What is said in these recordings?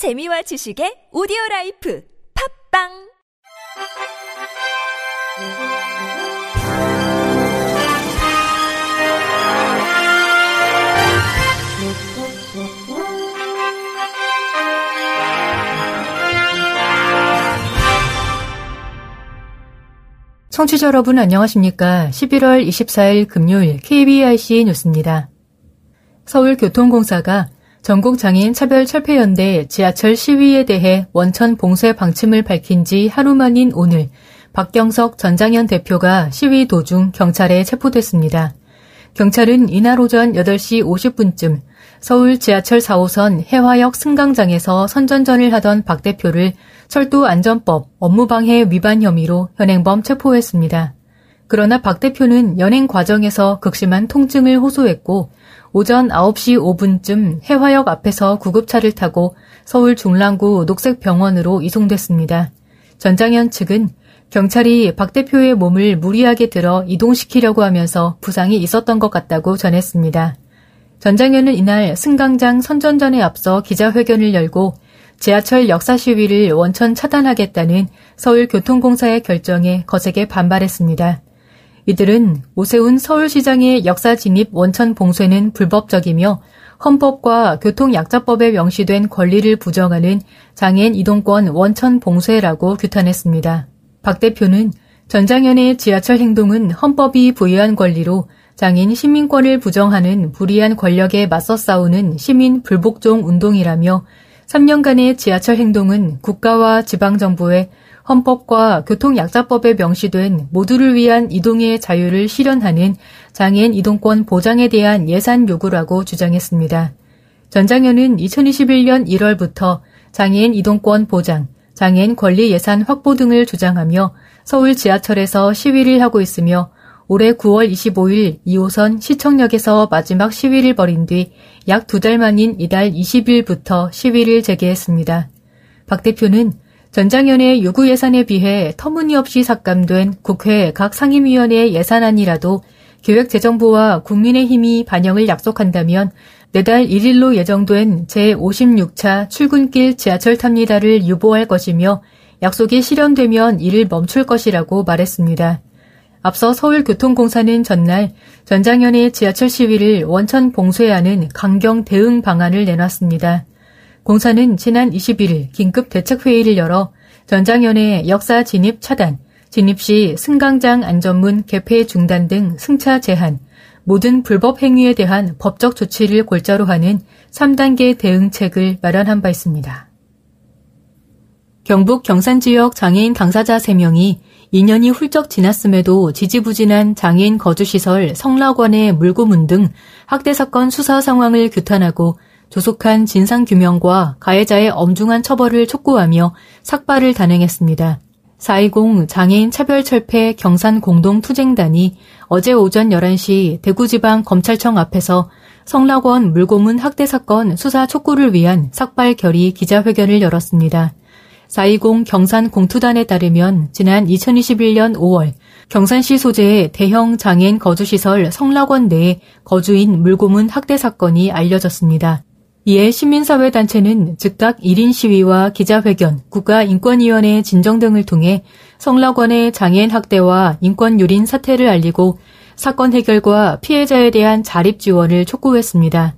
재미와 지식의 오디오 라이프 팝빵 청취자 여러분 안녕하십니까? 11월 24일 금요일 KBIC 뉴스입니다. 서울교통공사가 전국장애인 차별철폐연대 지하철 시위에 대해 원천 봉쇄 방침을 밝힌 지 하루 만인 오늘 박경석 전장현 대표가 시위 도중 경찰에 체포됐습니다. 경찰은 이날 오전 8시 50분쯤 서울 지하철 4호선 해화역 승강장에서 선전전을 하던 박 대표를 철도안전법 업무방해 위반 혐의로 현행범 체포했습니다. 그러나 박 대표는 연행 과정에서 극심한 통증을 호소했고 오전 9시 5분쯤 해화역 앞에서 구급차를 타고 서울 중랑구 녹색병원으로 이송됐습니다. 전장현 측은 경찰이 박 대표의 몸을 무리하게 들어 이동시키려고 하면서 부상이 있었던 것 같다고 전했습니다. 전장현은 이날 승강장 선전전에 앞서 기자회견을 열고 지하철 역사 시위를 원천 차단하겠다는 서울교통공사의 결정에 거세게 반발했습니다. 이들은 오세훈 서울시장의 역사 진입 원천 봉쇄는 불법적이며 헌법과 교통약자법에 명시된 권리를 부정하는 장애인 이동권 원천 봉쇄라고 규탄했습니다. 박 대표는 전장현의 지하철 행동은 헌법이 부여한 권리로 장애인 시민권을 부정하는 불이한 권력에 맞서 싸우는 시민 불복종 운동이라며 3년간의 지하철 행동은 국가와 지방정부의 헌법과 교통약자법에 명시된 모두를 위한 이동의 자유를 실현하는 장애인 이동권 보장에 대한 예산 요구라고 주장했습니다. 전장현은 2021년 1월부터 장애인 이동권 보장, 장애인 권리 예산 확보 등을 주장하며 서울 지하철에서 시위를 하고 있으며 올해 9월 25일 2호선 시청역에서 마지막 시위를 벌인 뒤 약 두 달 만인 이달 20일부터 시위를 재개했습니다. 박 대표는 전장현의 요구 예산에 비해 터무니없이 삭감된 국회 각 상임위원회 예산안이라도 기획재정부와 국민의힘이 반영을 약속한다면 내달 1일로 예정된 제56차 출근길 지하철 탑니다를 유보할 것이며 약속이 실현되면 이를 멈출 것이라고 말했습니다. 앞서 서울교통공사는 전날 전장현의 지하철 시위를 원천 봉쇄하는 강경 대응 방안을 내놨습니다. 공사는 지난 21일 긴급 대책회의를 열어 전장현의 역사 진입 차단, 진입 시 승강장 안전문 개폐 중단 등 승차 제한, 모든 불법 행위에 대한 법적 조치를 골자로 하는 3단계 대응책을 마련한 바 있습니다. 경북 경산 지역 장애인 당사자 3명이 2년이 훌쩍 지났음에도 지지부진한 장애인 거주시설 성락원의 물고문 등 학대 사건 수사 상황을 규탄하고 조속한 진상규명과 가해자의 엄중한 처벌을 촉구하며 삭발을 단행했습니다. 4.20 장애인 차별철폐 경산공동투쟁단이 어제 오전 11시 대구지방검찰청 앞에서 성락원 물고문 학대 사건 수사 촉구를 위한 삭발 결의 기자회견을 열었습니다. 4.20 경산 공투단에 따르면 지난 2021년 5월 경산시 소재의 대형 장애인 거주시설 성락원 내에 거주인 물고문 학대 사건이 알려졌습니다. 이에 시민사회단체는 즉각 1인 시위와 기자회견, 국가인권위원회 진정 등을 통해 성락원의 장애인 학대와 인권 유린 사태를 알리고 사건 해결과 피해자에 대한 자립 지원을 촉구했습니다.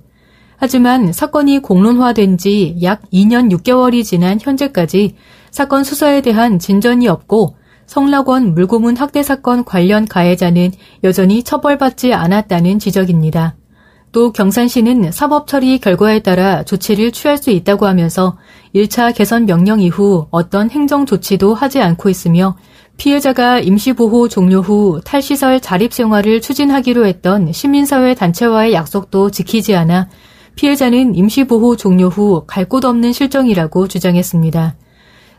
하지만 사건이 공론화된 지 약 2년 6개월이 지난 현재까지 사건 수사에 대한 진전이 없고 성락원 물고문 학대 사건 관련 가해자는 여전히 처벌받지 않았다는 지적입니다. 또 경산시는 사법 처리 결과에 따라 조치를 취할 수 있다고 하면서 1차 개선 명령 이후 어떤 행정 조치도 하지 않고 있으며 피해자가 임시보호 종료 후 탈시설 자립생활을 추진하기로 했던 시민사회 단체와의 약속도 지키지 않아 피해자는 임시보호 종료 후 갈 곳 없는 실정이라고 주장했습니다.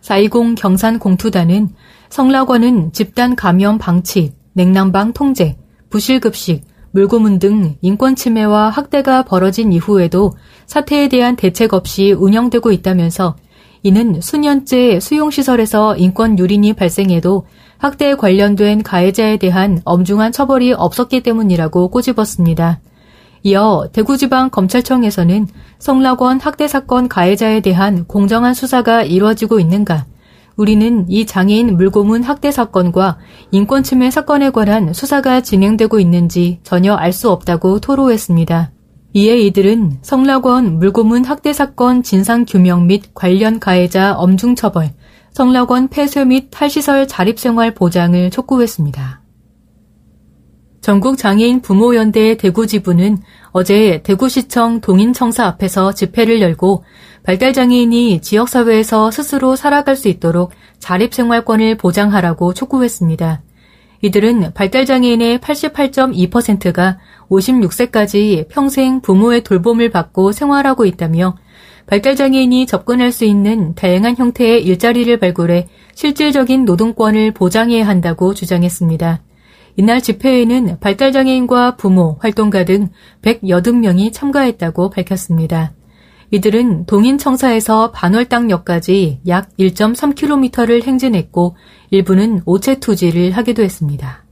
420 경산 공투단은 성락원은 집단 감염 방치, 냉난방 통제, 부실급식, 물고문 등 인권 침해와 학대가 벌어진 이후에도 사태에 대한 대책 없이 운영되고 있다면서 이는 수년째 수용시설에서 인권 유린이 발생해도 학대에 관련된 가해자에 대한 엄중한 처벌이 없었기 때문이라고 꼬집었습니다. 이어 대구지방검찰청에서는 성락원 학대 사건 가해자에 대한 공정한 수사가 이루어지고 있는가, 우리는 이 장애인 물고문 학대 사건과 인권침해 사건에 관한 수사가 진행되고 있는지 전혀 알 수 없다고 토로했습니다. 이에 이들은 성락원 물고문 학대 사건 진상 규명 및 관련 가해자 엄중 처벌, 성락원 폐쇄 및 탈시설 자립생활 보장을 촉구했습니다. 전국 장애인 부모연대 대구 지부는 어제 대구시청 동인청사 앞에서 집회를 열고 발달장애인이 지역사회에서 스스로 살아갈 수 있도록 자립생활권을 보장하라고 촉구했습니다. 이들은 발달장애인의 88.2%가 56세까지 평생 부모의 돌봄을 받고 생활하고 있다며 발달장애인이 접근할 수 있는 다양한 형태의 일자리를 발굴해 실질적인 노동권을 보장해야 한다고 주장했습니다. 이날 집회에는 발달장애인과 부모, 활동가 등 180명이 참가했다고 밝혔습니다. 이들은 동인청사에서 반월당역까지 약 1.3km를 행진했고 일부는 오체 투지를 하기도 했습니다.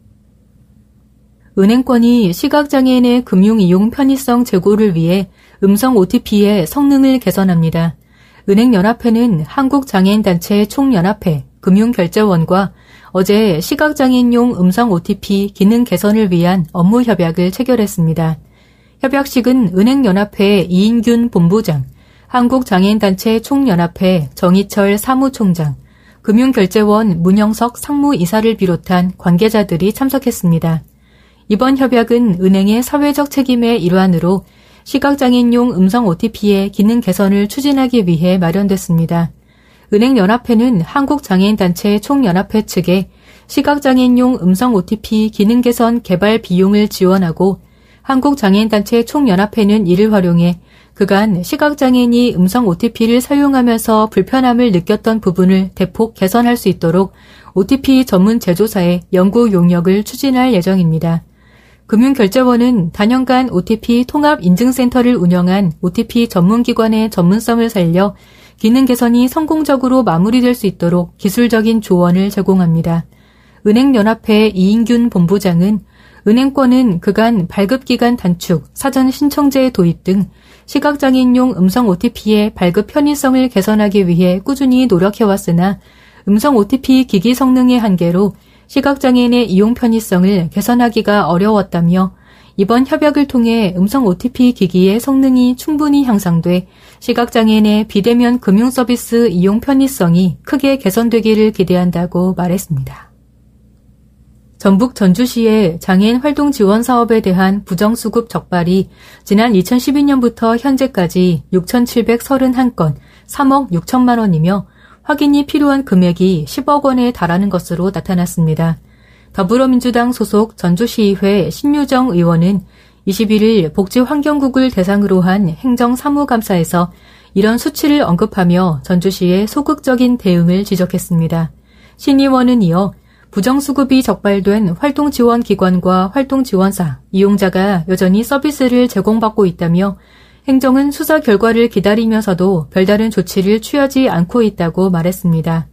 은행권이 시각장애인의 금융 이용 편의성 제고를 위해 음성 OTP의 성능을 개선합니다. 은행연합회는 한국장애인단체 총연합회, 금융결제원과 어제 시각장애인용 음성 OTP 기능 개선을 위한 업무 협약을 체결했습니다. 협약식은 은행연합회 이인균 본부장, 한국장애인단체 총연합회 정희철 사무총장, 금융결제원 문영석 상무이사를 비롯한 관계자들이 참석했습니다. 이번 협약은 은행의 사회적 책임의 일환으로 시각장애인용 음성 OTP의 기능 개선을 추진하기 위해 마련됐습니다. 은행연합회는 한국장애인단체 총연합회 측에 시각장애인용 음성 OTP 기능 개선 개발 비용을 지원하고 한국장애인단체 총연합회는 이를 활용해 그간 시각장애인이 음성 OTP를 사용하면서 불편함을 느꼈던 부분을 대폭 개선할 수 있도록 OTP 전문 제조사의 연구 용역을 추진할 예정입니다. 금융결제원은 단연간 OTP 통합 인증센터를 운영한 OTP 전문기관의 전문성을 살려 기능 개선이 성공적으로 마무리될 수 있도록 기술적인 조언을 제공합니다. 은행연합회 이인균 본부장은 은행권은 그간 발급기간 단축, 사전 신청제 도입 등 시각장애인용 음성 OTP의 발급 편의성을 개선하기 위해 꾸준히 노력해왔으나 음성 OTP 기기 성능의 한계로 시각장애인의 이용 편의성을 개선하기가 어려웠다며 이번 협약을 통해 음성 OTP 기기의 성능이 충분히 향상돼 시각장애인의 비대면 금융 서비스 이용 편의성이 크게 개선되기를 기대한다고 말했습니다. 전북 전주시의 장애인 활동 지원 사업에 대한 부정수급 적발이 지난 2012년부터 현재까지 6,731건 3억 6천만 원이며 확인이 필요한 금액이 10억 원에 달하는 것으로 나타났습니다. 더불어민주당 소속 전주시의회 신유정 의원은 21일 복지환경국을 대상으로 한 행정사무감사에서 이런 수치를 언급하며 전주시의 소극적인 대응을 지적했습니다. 신 의원은 이어 부정수급이 적발된 활동지원기관과 활동지원사, 이용자가 여전히 서비스를 제공받고 있다며 행정은 수사 결과를 기다리면서도 별다른 조치를 취하지 않고 있다고 말했습니다.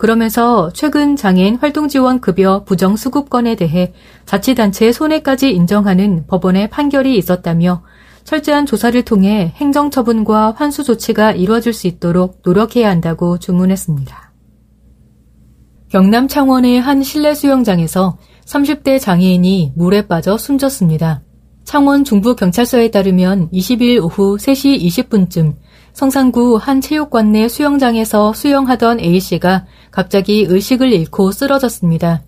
그러면서 최근 장애인 활동지원 급여 부정 수급건에 대해 자치단체 손해까지 인정하는 법원의 판결이 있었다며 철저한 조사를 통해 행정처분과 환수 조치가 이루어질 수 있도록 노력해야 한다고 주문했습니다. 경남 창원의 한 실내 수영장에서 30대 장애인이 물에 빠져 숨졌습니다. 창원 중부경찰서에 따르면 20일 오후 3시 20분쯤 성산구 한 체육관 내 수영장에서 수영하던 A씨가 갑자기 의식을 잃고 쓰러졌습니다.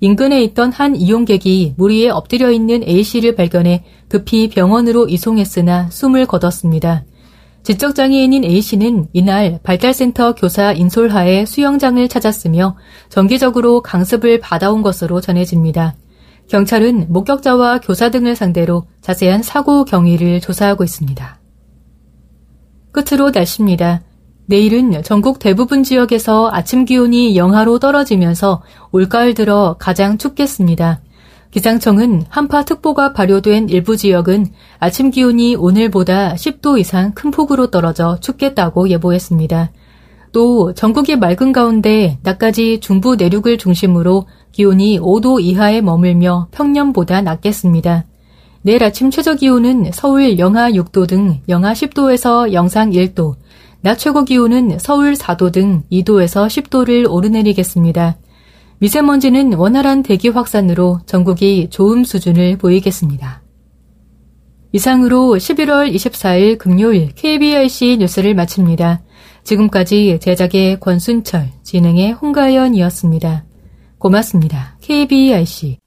인근에 있던 한 이용객이 물 위에 엎드려 있는 A씨를 발견해 급히 병원으로 이송했으나 숨을 거뒀습니다. 지적장애인인 A씨는 이날 발달센터 교사 인솔하에 수영장을 찾았으며 정기적으로 강습을 받아온 것으로 전해집니다. 경찰은 목격자와 교사 등을 상대로 자세한 사고 경위를 조사하고 있습니다. 끝으로 날씨입니다. 내일은 전국 대부분 지역에서 아침 기온이 영하로 떨어지면서 올가을 들어 가장 춥겠습니다. 기상청은 한파특보가 발효된 일부 지역은 아침 기온이 오늘보다 10도 이상 큰 폭으로 떨어져 춥겠다고 예보했습니다. 또 전국이 맑은 가운데 낮까지 중부 내륙을 중심으로 기온이 5도 이하에 머물며 평년보다 낮겠습니다. 내일 아침 최저 기온은 서울 영하 6도 등 영하 10도에서 영상 1도, 낮 최고 기온은 서울 4도 등 2도에서 10도를 오르내리겠습니다. 미세먼지는 원활한 대기 확산으로 전국이 좋음 수준을 보이겠습니다. 이상으로 11월 24일 금요일 KBRC 뉴스를 마칩니다. 지금까지 제작의 권순철, 진행의 홍가연이었습니다. 고맙습니다. KBRC.